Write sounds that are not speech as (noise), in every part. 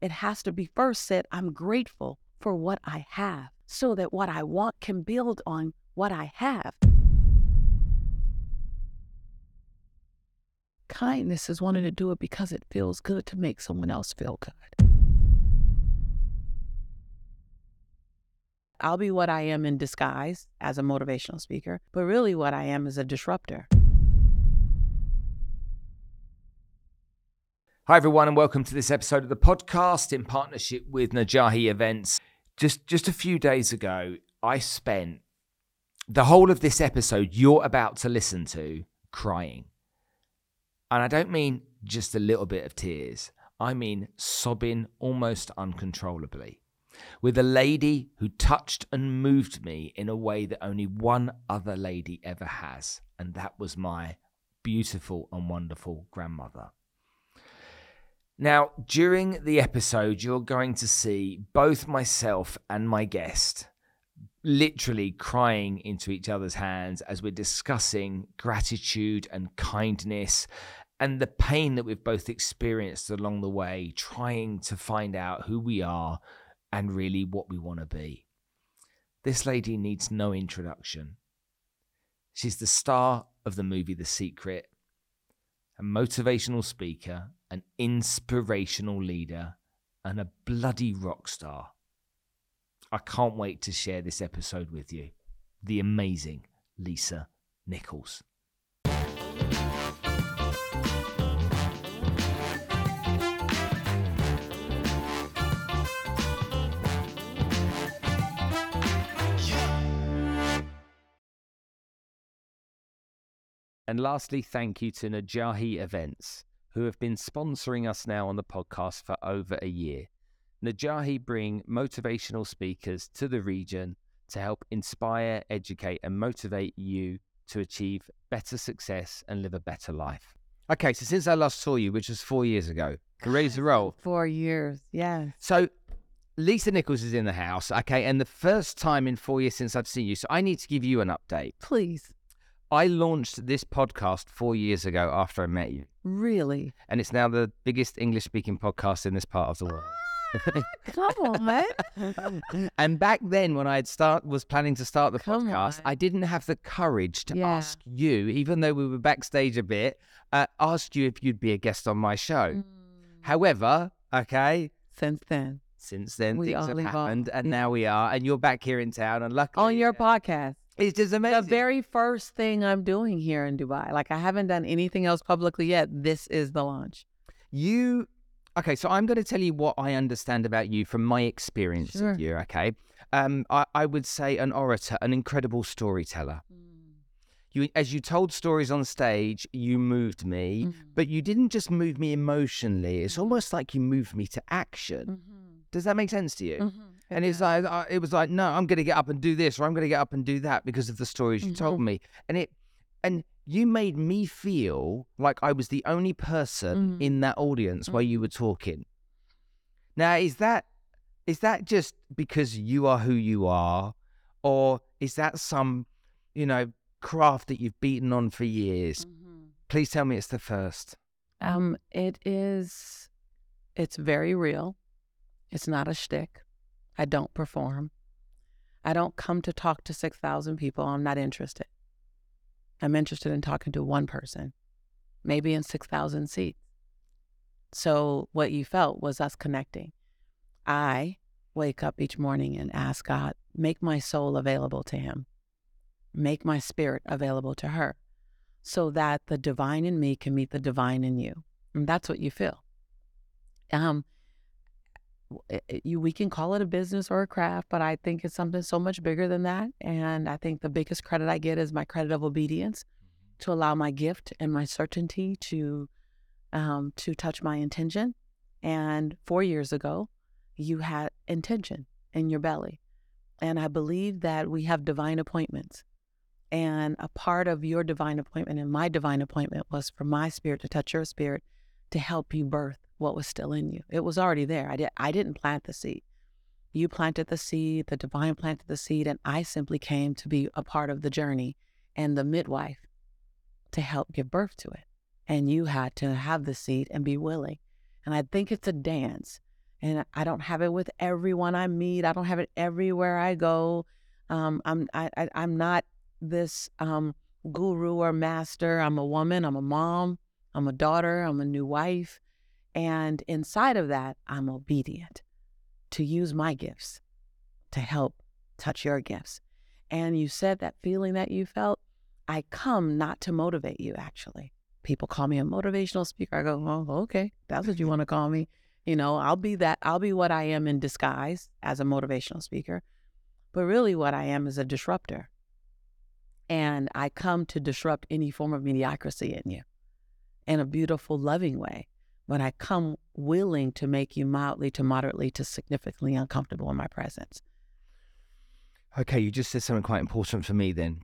It has to be first said, I'm grateful for what I have so that what I want can build on what I have. Kindness is wanting to do it because it feels good to make someone else feel good. I'll be what I am in disguise as a motivational speaker, but really what I am is a disruptor. Hi, everyone, and welcome to this episode of the podcast in partnership with Najahi Events. Just, just a few days ago, I spent the whole of this episode you're about to listen to crying. And I don't mean just a little bit of tears, I mean sobbing almost uncontrollably with a lady who touched and moved me in a way that only one other lady ever has, and that was my beautiful and wonderful grandmother. Now, during the episode, you're going to see both myself and my guest literally crying into each other's hands as we're discussing gratitude and kindness and the pain that we've both experienced along the way, trying to find out who we are and really what we want to be. This lady needs no introduction. She's the star of the movie The Secret, a motivational speaker, an inspirational leader, and a bloody rock star. I can't wait to share this episode with you. The amazing Lisa Nichols. And lastly, thank you to Najahi Events, who have been sponsoring us now on the podcast for over a year. Najahi bring motivational speakers to the region to help inspire, educate, and motivate you to achieve better success and live a better life. Okay, so since I last saw you, which was four years ago, you ready to roll? (laughs) Four years, yeah. So Lisa Nichols is in the house, okay, and the first time in four years since I've seen you, so I need to give you an update. Please. I launched this podcast four years ago after I met you. Really? And it's now the biggest English speaking podcast in this part of the world. (laughs) Come on, man. and back then, when I had start was planning to start the Come podcast, on. I didn't have the courage to Yeah. ask you, even though we were backstage a bit, uh, asked you if you'd be a guest on my show. Mm. However, okay, Since then, since then We things have evolved. happened, and Yeah. now we are, and you're back here in town, and luckily on your podcast, it's just amazing. the very first thing I'm doing here in Dubai. Like I haven't done anything else publicly yet. This is the launch. You okay? So I'm going to tell you what I understand about you from my experience Sure. of you. Okay, um, I, I would say an orator, an incredible storyteller. You, as you told stories on stage, you moved me, Mm-hmm. but you didn't just move me emotionally. It's almost like you moved me to action. Mm-hmm. Does that make sense to you? And it's like I- it was like, no, I'm going to get up and do this, or I'm going to get up and do that because of the stories you told Mhm. me. And it, and you made me feel like I was the only person Mhm. in that audience while you were talking. Now, is that is that just because you are who you are, or is that some, you know, craft that you've beaten on for years? Please tell me it's the first. Um, it is. It's very real. It's not a shtick. I don't perform. I don't come to talk to six thousand people. I'm not interested. I'm interested in talking to one person, maybe in six thousand seats. So what you felt was us connecting. I wake up each morning and ask God, make my soul available to Him, make my spirit available to her so that the divine in me can meet the divine in you. And that's what you feel. Um, Eh, eh, you, we can call it a business or a craft, but I think it's something so much bigger than that. And I think the biggest credit I get is my credit of obedience mm-hmm. to allow my gift and my certainty to um, to touch my intention. And four years ago, you had intention in your belly. And I believe that we have divine appointments. And a part of your divine appointment and my divine appointment was for my spirit to touch your spirit to help you birth what was still in you. It was already there. I, did, I didn't plant the seed. You planted the seed, the divine planted the seed, and I simply came to be a part of the journey and the midwife to help give birth to it. And you had to have the seed and be willing. And I think it's a dance. And I don't have it with everyone I meet. I don't have it everywhere I go. Um, I'm I, I I'm not this um, guru or master. I'm a woman. I'm a mom. I'm a daughter. I'm a new wife. And inside of that, I'm obedient to use my gifts to help touch your gifts. And you said that feeling that you felt, I come not to motivate you, actually. People call me a motivational speaker. I go, oh, okay, that's what you want to call me. You know, I'll be that, I'll be what I am in disguise as a motivational speaker. But really, what I am is a disruptor. And I come to disrupt any form of mediocrity in you in a beautiful, loving way. But I come willing to make you mildly to moderately to significantly uncomfortable in my presence. Okay, you just said something quite important for me then.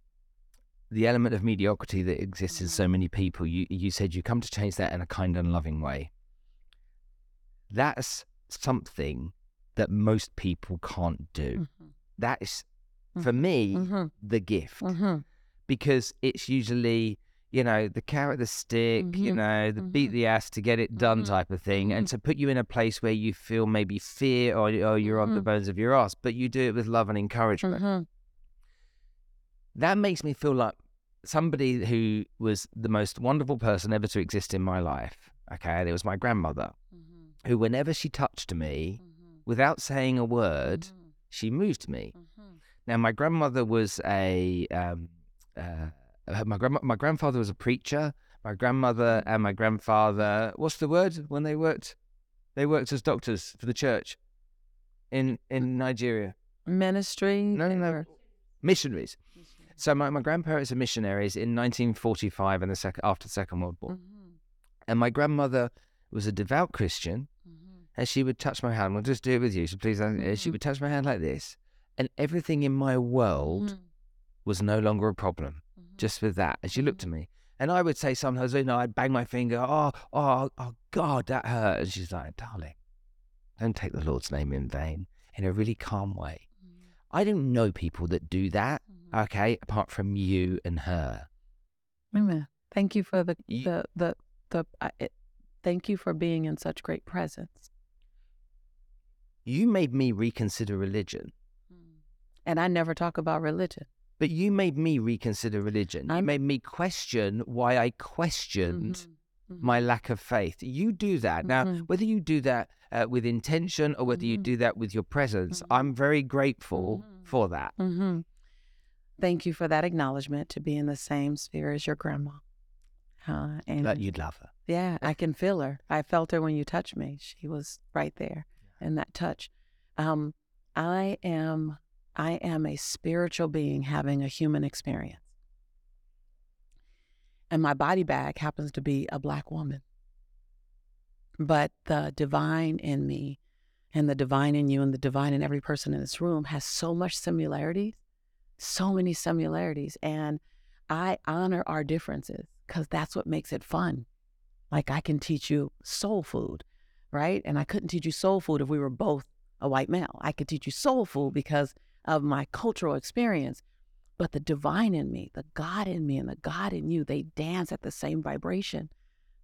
The element of mediocrity that exists in so mm-hmm. many people, you, you said you come to change that in a kind and loving way. That's something that most people can't do. Mm-hmm. That is, for mm-hmm. me, mm-hmm. the gift. Mm-hmm. Because it's usually you know, the carrot, the stick, mm-hmm. you know, the mm-hmm. beat the ass to get it done mm-hmm. type of thing, and mm-hmm. to put you in a place where you feel maybe fear or, or you're on the mm-hmm. bones of your ass, but you do it with love and encouragement. Mm-hmm. That makes me feel like somebody who was the most wonderful person ever to exist in my life. Okay, it was my grandmother, who, whenever she touched me, without saying a word, she moved me. Now, my grandmother was a um, uh, my grandma, my grandfather was a preacher. My grandmother and my grandfather, what's the word when they worked? They worked as doctors for the church in in Nigeria. Ministry. No, no, no. Missionaries. So my, my grandparents are missionaries in 1945 and the second after the Second World War, mm-hmm. and my grandmother was a devout Christian, mm-hmm. and she would touch my hand. We'll just do it with you, so please. Mm-hmm. She would touch my hand like this, and everything in my world mm-hmm. was no longer a problem just with that. And she looked at me. And I would say sometimes, you know, I'd bang my finger, oh, oh, oh, God, that hurt. And she's like, darling, don't take the Lord's name in vain in a really calm way. Mm-hmm. I don't know people that do that, mm-hmm. okay, apart from you and her. Amen. Thank you for the, you, the, the, the, uh, it, thank you for being in such great presence. You made me reconsider religion. Mm. And I never talk about religion. But you made me reconsider religion. You made me question why I questioned mm-hmm. Mm-hmm. my lack of faith. You do that. Mm-hmm. Now, whether you do that uh, with intention or whether you mm-hmm. do that with your presence, mm-hmm. I'm very grateful mm-hmm. for that. Thank you for that acknowledgement to be in the same sphere as your grandma. Uh, and that you'd love her. Yeah, I can feel her. I felt her when you touched me. She was right there in that touch. Um, I am I am a spiritual being having a human experience. And my body bag happens to be a black woman. But the divine in me and the divine in you and the divine in every person in this room has so much similarities, so many similarities. And I honor our differences because that's what makes it fun. Like I can teach you soul food, right? And I couldn't teach you soul food if we were both a white male. I could teach you soul food because of my cultural experience. But the divine in me, the God in me, and the God in you, they dance at the same vibration.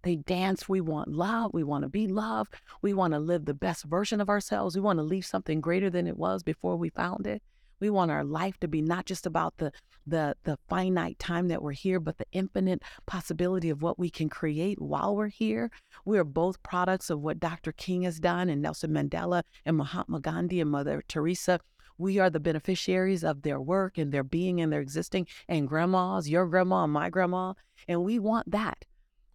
They dance. We want love. We want to be loved. We want to live the best version of ourselves. We want to leave something greater than it was before we found it. We want our life to be not just about the the the finite time that we're here, but the infinite possibility of what we can create while we're here. We are both products of what Dr. King has done and Nelson Mandela and Mahatma Gandhi and Mother Teresa we are the beneficiaries of their work and their being and their existing, and grandma's, your grandma, my grandma. And we want that.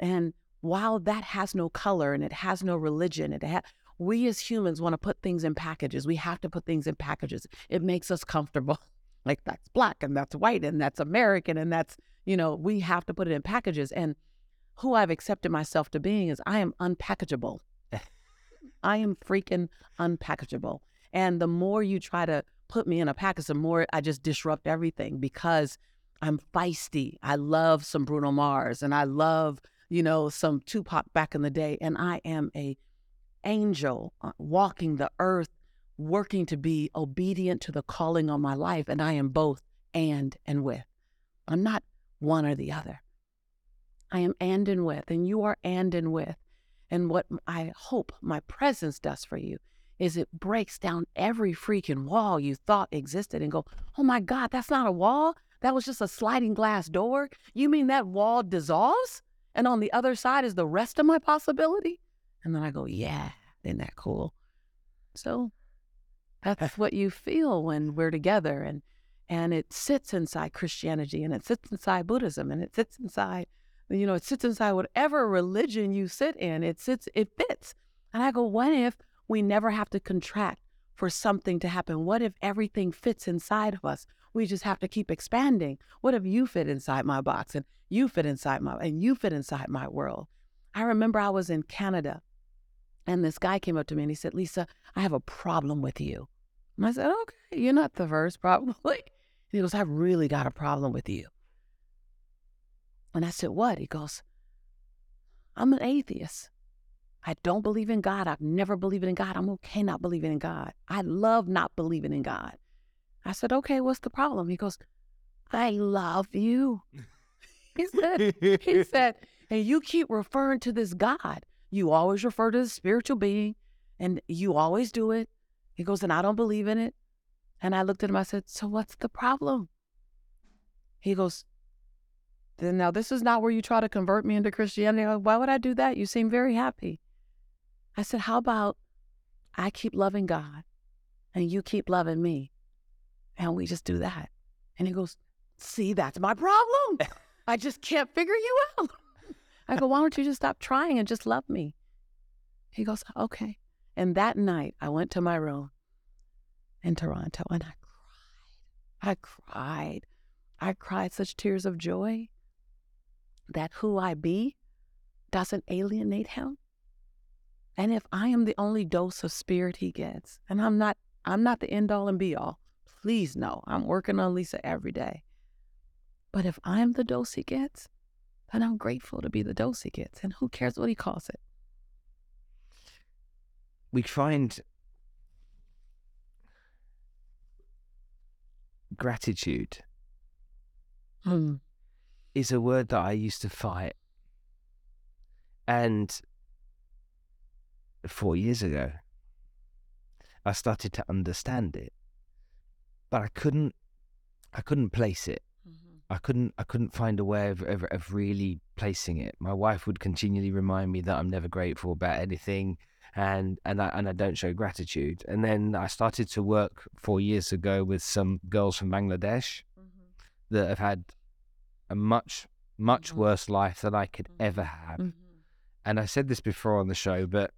And while that has no color and it has no religion, it ha- we as humans want to put things in packages. We have to put things in packages. It makes us comfortable. (laughs) like that's black and that's white and that's American and that's, you know, we have to put it in packages. And who I've accepted myself to being is I am unpackageable. (laughs) I am freaking unpackageable. And the more you try to put me in a package, the more I just disrupt everything because I'm feisty. I love some Bruno Mars and I love, you know, some Tupac back in the day. And I am a angel uh, walking the earth, working to be obedient to the calling on my life. And I am both and and with. I'm not one or the other. I am and and with, and you are and and with. And what I hope my presence does for you is it breaks down every freaking wall you thought existed and go, oh my God, that's not a wall. That was just a sliding glass door. You mean that wall dissolves? And on the other side is the rest of my possibility? And then I go, yeah, isn't that cool? So that's (laughs) what you feel when we're together. And and it sits inside Christianity and it sits inside Buddhism and it sits inside, you know, it sits inside whatever religion you sit in. It sits, it fits. And I go, what if we never have to contract for something to happen? What if everything fits inside of us? We just have to keep expanding. What if you fit inside my box and you fit inside my and you fit inside my world? I remember I was in Canada and this guy came up to me and he said, Lisa, I have a problem with you. And I said, Okay, you're not the first, (laughs) probably. he goes, I've really got a problem with you. And I said, What? He goes, I'm an atheist. I don't believe in God. I've never believed in God. I'm okay not believing in God. I love not believing in God. I said, okay, what's the problem? He goes, I love you. he said, he said, and you keep referring to this God. You always refer to the spiritual being, and you always do it. He goes, and I don't believe in it. And I looked at him, I said, So what's the problem? He goes, then now this is not where you try to convert me into Christianity. Why would I do that? You seem very happy. I said, How about I keep loving God and you keep loving me? And we just do that. And he goes, See, that's my problem. (laughs) I just can't figure you out. I go, Why don't you just stop trying and just love me? He goes, Okay. And that night, I went to my room in Toronto and I cried. I cried. I cried such tears of joy that who I be doesn't alienate him. And if I am the only dose of spirit he gets, and I'm not, I'm not the end all and be all. Please no, I'm working on Lisa every day. But if I'm the dose he gets, then I'm grateful to be the dose he gets. And who cares what he calls it? We find gratitude Hmm. is a word that I used to fight. And four years ago, I started to understand it, but I couldn't, I couldn't place it. Mm-hmm. I couldn't, I couldn't find a way of, of, of really placing it. My wife would continually remind me that I'm never grateful about anything, and and I and I don't show gratitude. And then I started to work four years ago with some girls from Bangladesh Mm-hmm. that have had a much much Mhm. worse life than I could ever have. Mhm. And I said this before on the show, but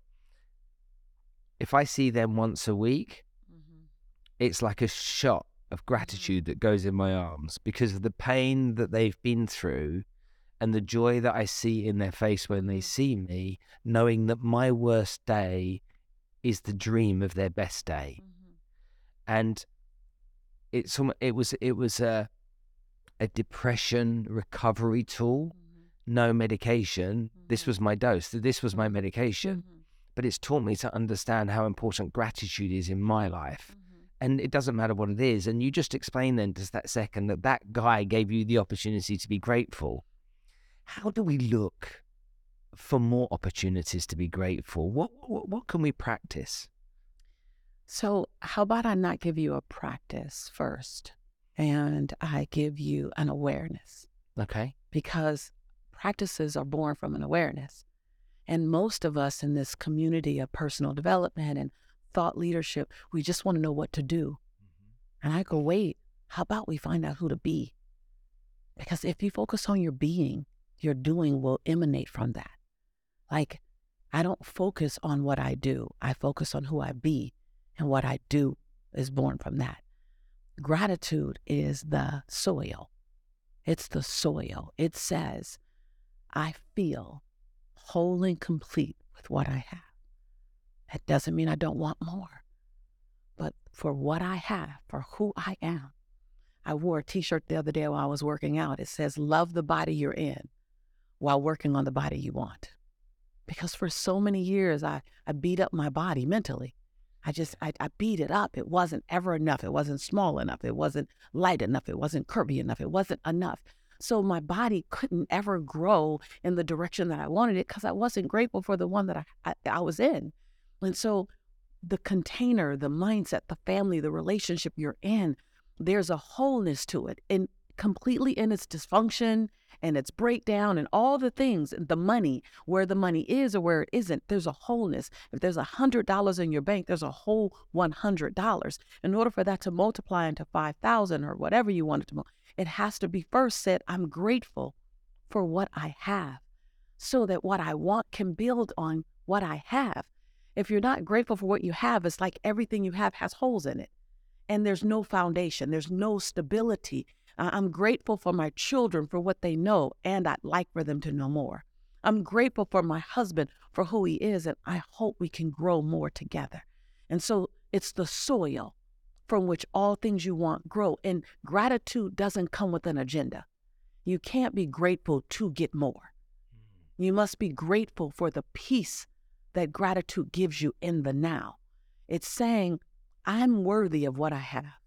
if I see them once a week, Mhm. it's like a shot of gratitude that goes in my arms because of the pain that they've been through and the joy that I see in their face when they Mhm. see me, knowing that my worst day is the dream of their best day. Mhm. And it's it was it was a a depression recovery tool, Mhm. no medication. This Mhm. was my dose. This was my medication. But it's taught me to understand how important gratitude is in my life. Mhm. and it doesn't matter what it is. And you just explain then just that second that that guy gave you the opportunity to be grateful. How do we look for more opportunities to be grateful? What what, what can we practice? So, how about I not give you a practice first and I give you an awareness? Okay. Because practices are born from an awareness. And most of us in this community of personal development and thought leadership, we just want to know what to do. Mm-hmm. And I go, wait, how about we find out who to be? Because if you focus on your being, your doing will emanate from that. Like, I don't focus on what I do, I focus on who I be, and what I do is born from that. Gratitude is the soil. It's the soil. It says, I feel whole and complete with what I have. That doesn't mean I don't want more. But for what I have, for who I am, I wore a t shirt the other day while I was working out. It says, Love the body you're in while working on the body you want. Because for so many years, I, I beat up my body mentally. I just, I, I beat it up. It wasn't ever enough. It wasn't small enough. It wasn't light enough. It wasn't curvy enough. It wasn't enough. So my body couldn't ever grow in the direction that I wanted it because I wasn't grateful for the one that I, I, I was in. And so the container, the mindset, the family, the relationship you're in, there's a wholeness to it and completely in its dysfunction and its breakdown and all the things, the money, where the money is or where it isn't, there's a wholeness. If there's a hundred dollars in your bank, there's a whole one hundred dollars. In order for that to multiply into five thousand or whatever you want it to, it has to be first said, I'm grateful for what I have, so that what I want can build on what I have. If you're not grateful for what you have, it's like everything you have has holes in it. And there's no foundation, there's no stability. I'm grateful for my children for what they know, and I'd like for them to know more. I'm grateful for my husband for who he is, and I hope we can grow more together. And so it's the soil from which all things you want grow. And gratitude doesn't come with an agenda. You can't be grateful to get more. Mm. You must be grateful for the peace that gratitude gives you in the now. It's saying, I'm worthy of what I have,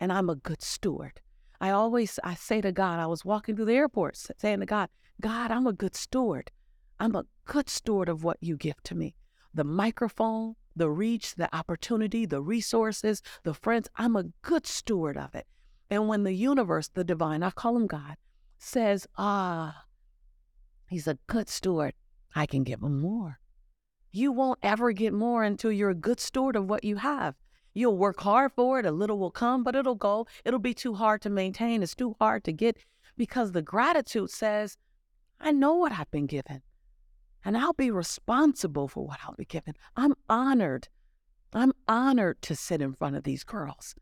and I'm a good steward. I always I say to God, I was walking through the airport saying to God, God, I'm a good steward. I'm a good steward of what you give to me. The microphone, the reach, the opportunity, the resources, the friends, I'm a good steward of it. And when the universe, the divine, I call him God, says, ah, he's a good steward, I can give him more. You won't ever get more until you're a good steward of what you have. You'll work hard for it, a little will come, but it'll go. It'll be too hard to maintain, it's too hard to get because the gratitude says, I know what I've been given and I'll be responsible for what I'll be given. I'm honored. I'm honored to sit in front of these girls.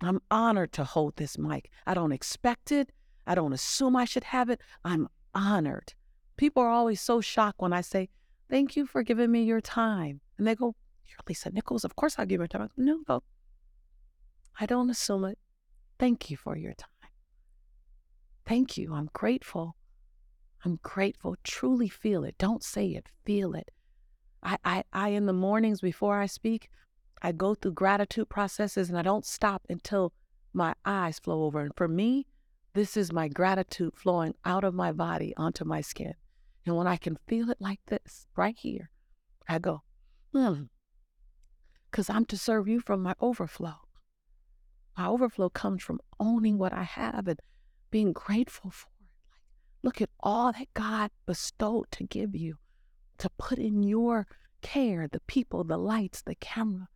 I'm honored to hold this mic. I don't expect it. I don't assume I should have it. I'm honored. People are always so shocked when I say, Thank you for giving me your time. And they go, You're Lisa Nichols. Of course I'll give you my time. I go, no, no. I don't assume it. Thank you for your time. Thank you. I'm grateful. I'm grateful. Truly feel it. Don't say it. Feel it. I, I, I, in the mornings before I speak, I go through gratitude processes and I don't stop until my eyes flow over. And for me, this is my gratitude flowing out of my body onto my skin. And when I can feel it like this, right here, I go, hmm, because I'm to serve you from my overflow. My overflow comes from owning what I have and being grateful for look at all that God bestowed to give you, to put in your care the people, the lights, the camera,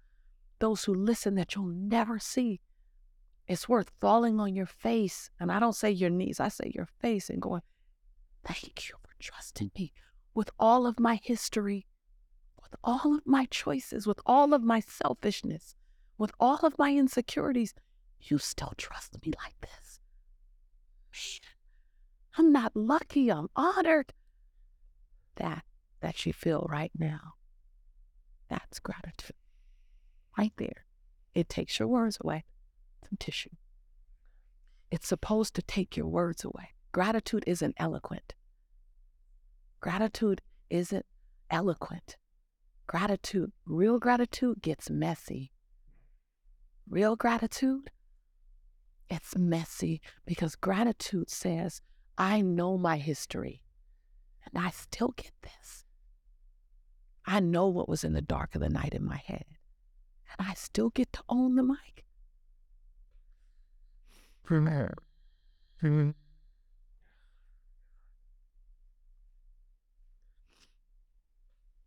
those who listen that you'll never see. It's worth falling on your face. And I don't say your knees, I say your face and going, Thank you for trusting me with all of my history, with all of my choices, with all of my selfishness, with all of my insecurities. You still trust me like this. Man, I'm not lucky, I'm honored. That, that you feel right now, that's gratitude. Right there. It takes your words away. Some tissue. It's supposed to take your words away. Gratitude isn't eloquent. Gratitude isn't eloquent. Gratitude, real gratitude gets messy. Real gratitude, it's messy because gratitude says, I know my history and I still get this. I know what was in the dark of the night in my head and I still get to own the mic. Premier.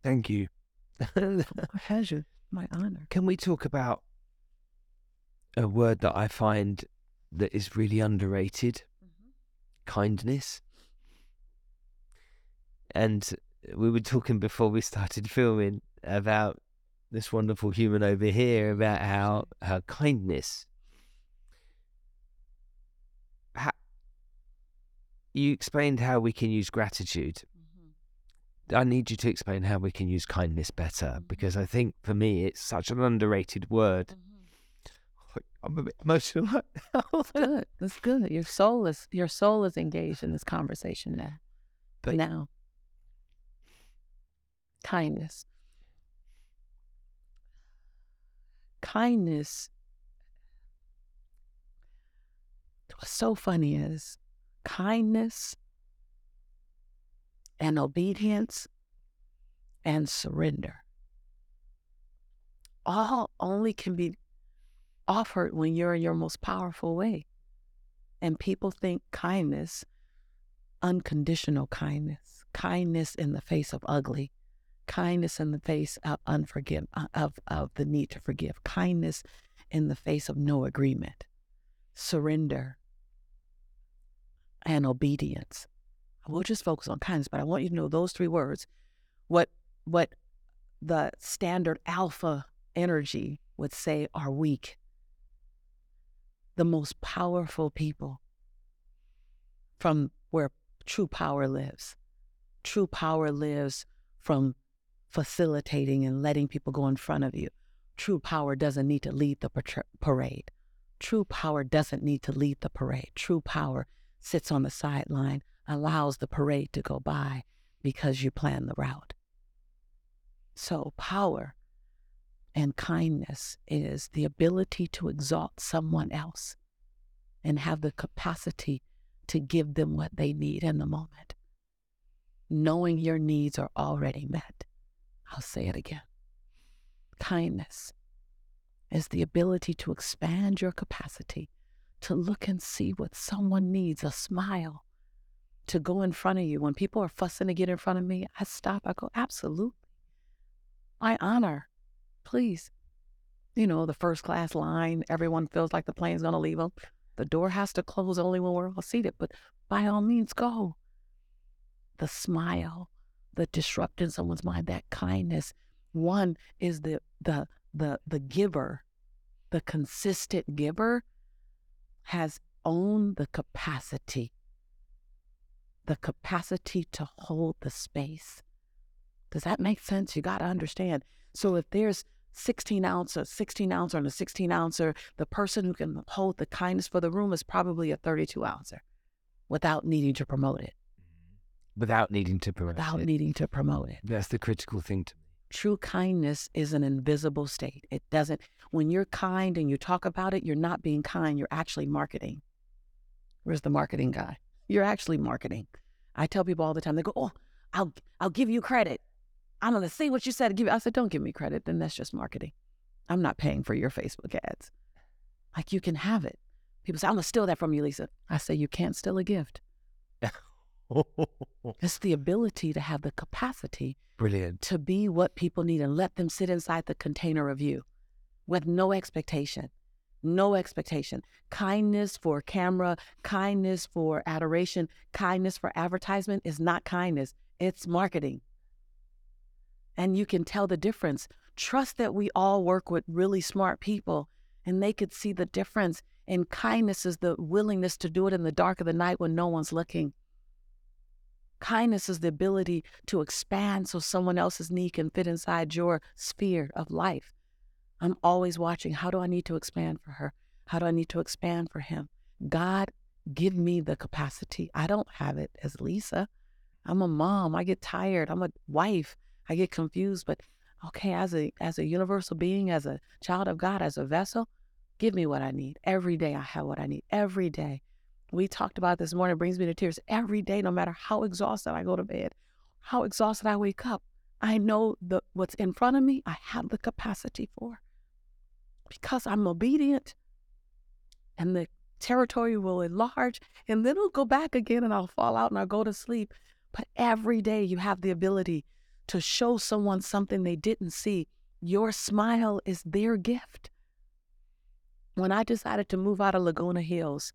Thank you. (laughs) my pleasure. My honor. Can we talk about a word that I find that is really underrated? Mm-hmm. Kindness. And we were talking before we started filming about this wonderful human over here about how her kindness how, you explained how we can use gratitude I need you to explain how we can use kindness better mm-hmm. because I think for me it's such an underrated word. Mm-hmm. I'm a bit emotional. (laughs) That's good. That's good. Your soul is your soul is engaged in this conversation now. But now, kindness. Kindness. What's so funny is kindness and obedience and surrender all only can be offered when you're in your most powerful way. And people think kindness, unconditional kindness, kindness in the face of ugly, kindness in the face of unforgive uh, of, of the need to forgive, kindness in the face of no agreement, surrender, and obedience. We'll just focus on kindness, but I want you to know those three words. What what the standard alpha energy would say are weak. The most powerful people from where true power lives. True power lives from facilitating and letting people go in front of you. True power doesn't need to lead the parade. True power doesn't need to lead the parade. True power sits on the sideline, allows the parade to go by because you plan the route. So, power and kindness is the ability to exalt someone else and have the capacity to give them what they need in the moment, knowing your needs are already met. I'll say it again. Kindness is the ability to expand your capacity to look and see what someone needs a smile, to go in front of you. When people are fussing to get in front of me, I stop. I go, absolutely. I honor, please. You know, the first class line, everyone feels like the plane's going to leave them. The door has to close only when we're all seated, but by all means, go. The smile, the disrupting someone's mind, that kindness. One is the the the the giver, the consistent giver has owned the capacity, the capacity to hold the space. Does that make sense? You got to understand. So if there's 16 ounce, a 16 ouncer, and a 16 ouncer, the person who can hold the kindness for the room is probably a 32 ouncer without needing to promote it. Mm-hmm. Without needing to promote without it. needing to promote it. That's the critical thing to me. True kindness is an invisible state. It doesn't, when you're kind and you talk about it, you're not being kind, you're actually marketing. Where's the marketing guy? You're actually marketing. I tell people all the time, they go, Oh, I'll I'll give you credit. I'm gonna see what you said give. I said, don't give me credit. Then that's just marketing. I'm not paying for your Facebook ads. Like you can have it. People say, I'm gonna steal that from you, Lisa. I say, you can't steal a gift. (laughs) it's the ability to have the capacity Brilliant. to be what people need and let them sit inside the container of you with no expectation. No expectation. Kindness for camera, kindness for adoration, kindness for advertisement is not kindness. It's marketing and you can tell the difference. Trust that we all work with really smart people and they could see the difference. And kindness is the willingness to do it in the dark of the night when no one's looking. Kindness is the ability to expand so someone else's need can fit inside your sphere of life. I'm always watching how do I need to expand for her? How do I need to expand for him? God, give me the capacity. I don't have it as Lisa. I'm a mom. I get tired. I'm a wife. I get confused, but okay, as a as a universal being, as a child of God, as a vessel, give me what I need. Every day I have what I need. Every day. We talked about this morning, brings me to tears. Every day, no matter how exhausted I go to bed, how exhausted I wake up, I know the what's in front of me, I have the capacity for. Because I'm obedient and the territory will enlarge and then it'll go back again and I'll fall out and I'll go to sleep. But every day you have the ability to show someone something they didn't see. Your smile is their gift. When I decided to move out of Laguna Hills,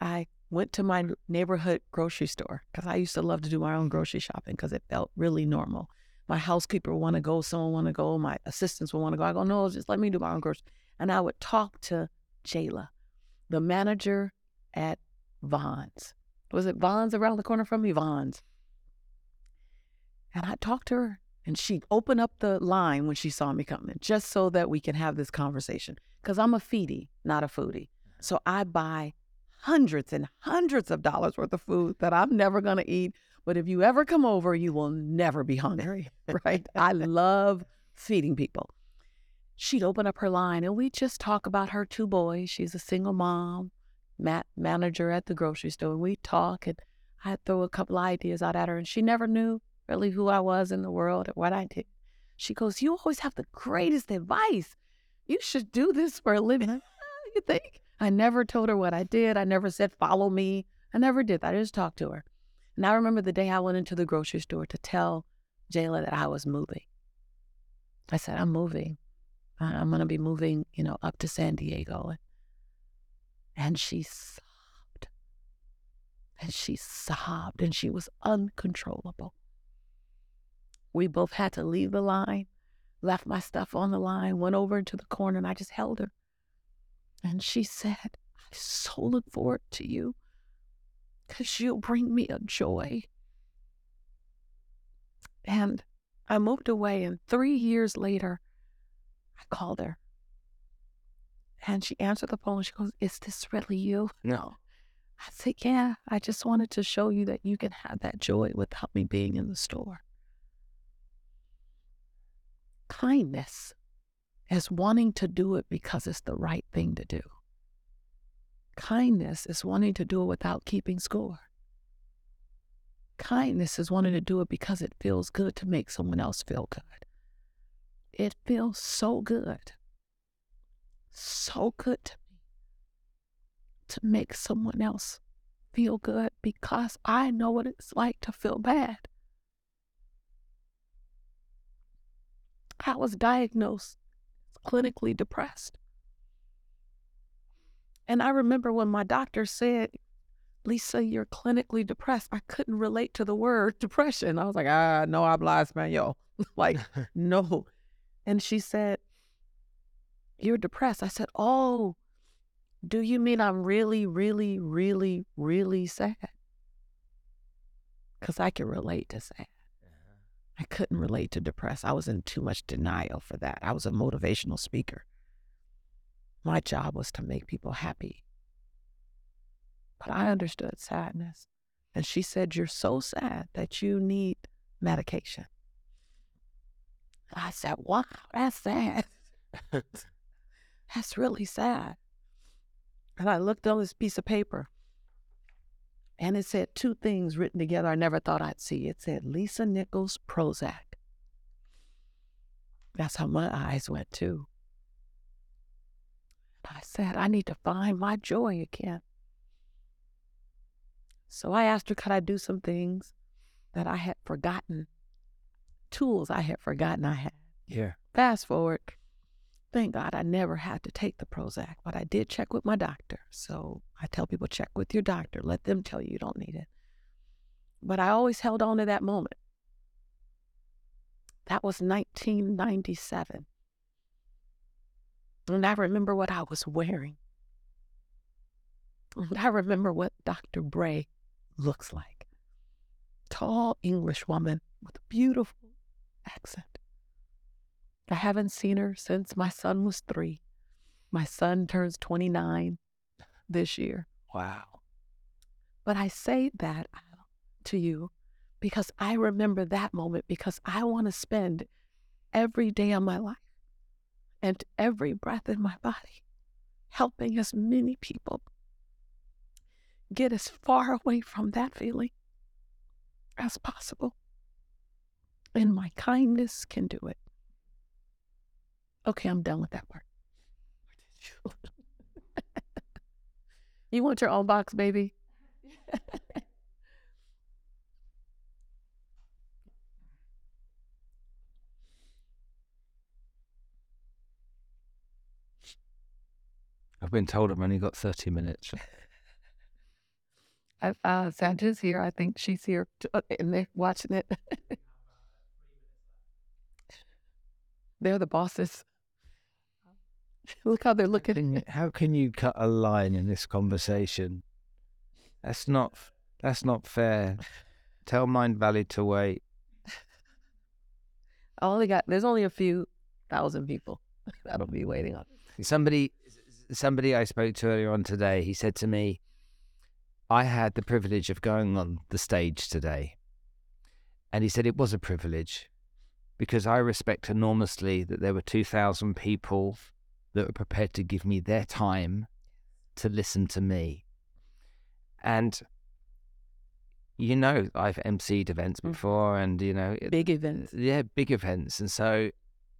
I went to my neighborhood grocery store because I used to love to do my own grocery shopping because it felt really normal. My housekeeper would want to go, someone want to go, my assistants would want to go. I go, no, just let me do my own grocery. And I would talk to Jayla, the manager at Vons. Was it Vons around the corner from me? Vons. And I talked to her and she opened up the line when she saw me coming just so that we can have this conversation. Because I'm a feedie, not a foodie. So I buy hundreds and hundreds of dollars worth of food that I'm never going to eat. But if you ever come over, you will never be hungry, (laughs) right? I (laughs) love feeding people. She'd open up her line and we just talk about her two boys. She's a single mom, mat manager at the grocery store. And we talk and I'd throw a couple ideas out at her and she never knew really who I was in the world and what I did. She goes, You always have the greatest advice. You should do this for a living. "Ah, you think? I never told her what I did. I never said, Follow me. I never did that. I just talked to her. And I remember the day I went into the grocery store to tell Jayla that I was moving. I said, I'm moving. I'm going to be moving, you know, up to San Diego. And she sobbed. And she sobbed and she was uncontrollable. We both had to leave the line, left my stuff on the line, went over into the corner, and I just held her. And she said, I so look forward to you because you'll bring me a joy. And I moved away, and three years later, I called her. And she answered the phone. She goes, Is this really you? No. I said, Yeah, I just wanted to show you that you can have that joy without me being in the store. Kindness is wanting to do it because it's the right thing to do. Kindness is wanting to do it without keeping score. Kindness is wanting to do it because it feels good to make someone else feel good. It feels so good, so good to me to make someone else feel good because I know what it's like to feel bad. I was diagnosed clinically depressed. And I remember when my doctor said, Lisa, you're clinically depressed. I couldn't relate to the word (laughs) depression. I was like, ah, no habla español. (laughs) like, (laughs) no. And she said, You're depressed. I said, Oh, do you mean I'm really, really, really, really sad? Because I can relate to sad. I couldn't relate to depressed. I was in too much denial for that. I was a motivational speaker. My job was to make people happy. But I understood sadness. And she said, You're so sad that you need medication. I said, Wow, that's sad. (laughs) that's really sad. And I looked on this piece of paper and it said two things written together I never thought I'd see. It said Lisa Nichols Prozac. That's how my eyes went too. I said, I need to find my joy again. So I asked her, could I do some things that I had forgotten, tools I had forgotten I had. Yeah. Fast forward, thank God I never had to take the Prozac, but I did check with my doctor. So I tell people check with your doctor, let them tell you you don't need it. But I always held on to that moment. That was 1997. And I remember what I was wearing. And I remember what Dr. Bray looks like. Tall English woman with a beautiful accent. I haven't seen her since my son was three. My son turns 29 this year. Wow. But I say that to you because I remember that moment because I want to spend every day of my life and every breath in my body helping as many people get as far away from that feeling as possible. And my kindness can do it. Okay, I'm done with that part. (laughs) you want your own box, baby? I've been told I've only got 30 minutes. (laughs) I, uh, Santa's here. I think she's here t- uh, and they're watching it. (laughs) they're the bosses. (laughs) Look how they're looking. How can you cut a line in this conversation? That's not that's not fair. Tell Mindvalley to wait. (laughs) I only got. There's only a few thousand people (laughs) that'll be waiting on. Somebody, somebody I spoke to earlier on today, he said to me, I had the privilege of going on the stage today. And he said it was a privilege because I respect enormously that there were 2,000 people that were prepared to give me their time to listen to me. And you know, I've emceed events Mhm. before, and you know, Big events. yeah, big events, and so,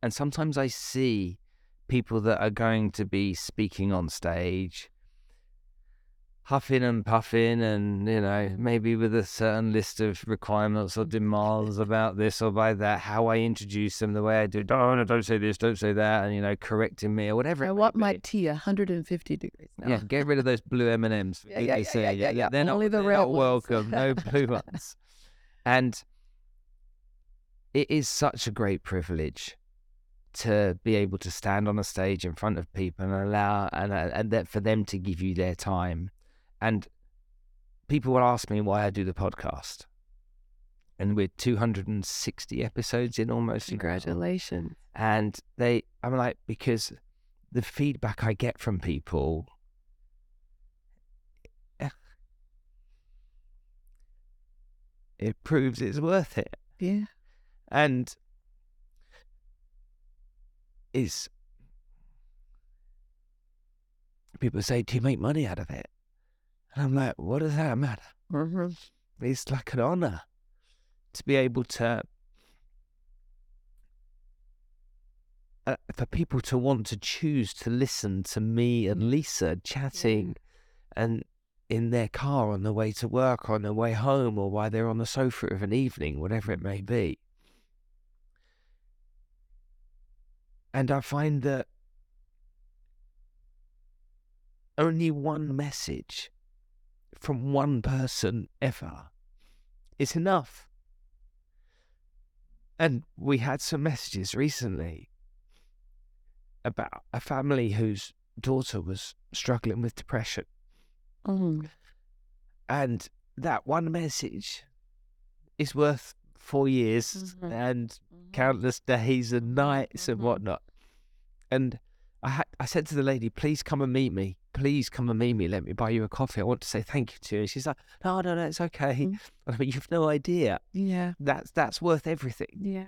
and sometimes I see people that are going to be speaking on stage, huffing and puffing, and you know, maybe with a certain list of requirements or demands about this or by that, how I introduce them, the way I do, oh, no, don't say this, don't say that, and you know, correcting me or whatever. I want my tea 150 degrees. now. Yeah, get rid of those blue M and M's. Yeah, yeah, yeah, yeah, yeah. They're not, Only the not welcome. No blue ones. And it is such a great privilege to be able to stand on a stage in front of people and allow and and that for them to give you their time. And people will ask me why I do the podcast. And we're 260 episodes in almost. Congratulations. And they, I'm like, because the feedback I get from people, eh, it proves it's worth it. Yeah. And it's, people say, Do you make money out of it? And I'm like, What does that matter? hmm It's like an honor to be able to uh, for people to want to choose to listen to me and Lisa chatting and in their car on the way to work, on the way home, or while they're on the sofa of an evening, whatever it may be. And I find that only one message from one person ever is enough. And we had some messages recently about a family whose daughter was struggling with depression. Mm. And that one message is worth four years Mhm. and countless days and nights and Mhm. whatnot. And I ha- I said to the lady, please come and meet me. Please come and meet me. Let me buy you a coffee. I want to say thank you to you. And she's like, no, no, no, it's okay. Mm. (laughs) And I mean, you've no idea. Yeah. That's that's worth everything. Yeah.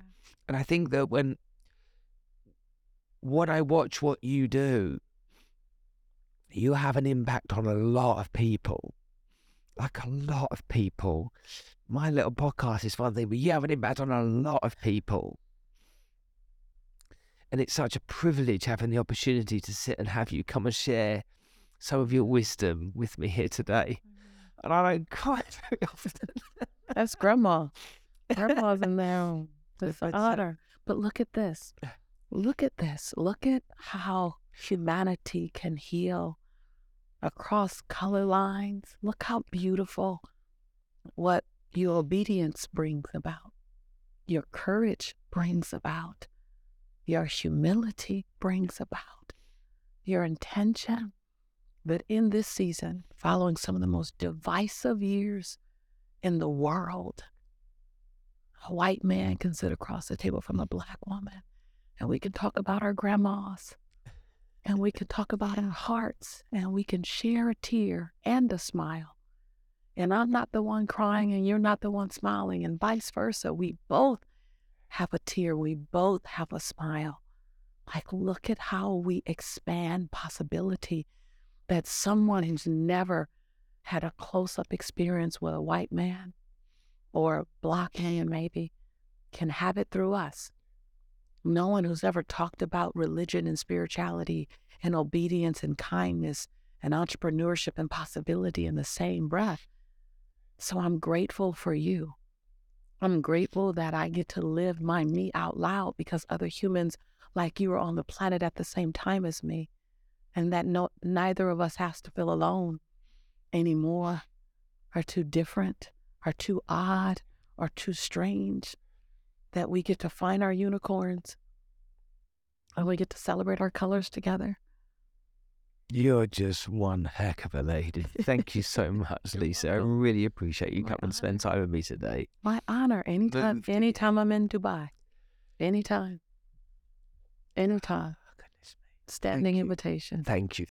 And I think that when when I watch what you do, you have an impact on a lot of people. Like a lot of people. My little podcast is one thing, but you have an impact on a lot of people. And it's such a privilege having the opportunity to sit and have you come and share some of your wisdom with me here today. Mm-hmm. And I don't (laughs) quite very often. That's grandma. Grandma's in there. (laughs) It's an honor. But look at this. Look at this. Look at how humanity can heal across color lines. Look how beautiful what your obedience brings about, your courage brings about, your humility brings about, your intention. That in this season, following some of the most divisive years in the world, a white man can sit across the table from a black woman, and we can talk about our grandmas, and we can talk about our hearts, and we can share a tear and a smile. And I'm not the one crying, and you're not the one smiling, and vice versa. We both have a tear, we both have a smile. Like, look at how we expand possibility that someone who's never had a close up experience with a white man or a black man, maybe, can have it through us. No one who's ever talked about religion and spirituality and obedience and kindness and entrepreneurship and possibility in the same breath. So I'm grateful for you. I'm grateful that I get to live my me out loud because other humans like you are on the planet at the same time as me. And that no, neither of us has to feel alone anymore, or too different, or too odd, or too strange. That we get to find our unicorns and we get to celebrate our colors together. You're just one heck of a lady. Thank you so much, Lisa. I really appreciate you coming and spend time with me today. My honor. Anytime, the- anytime I'm in Dubai. Anytime. Anytime. Oh, goodness me. Standing you. invitation. Thank you.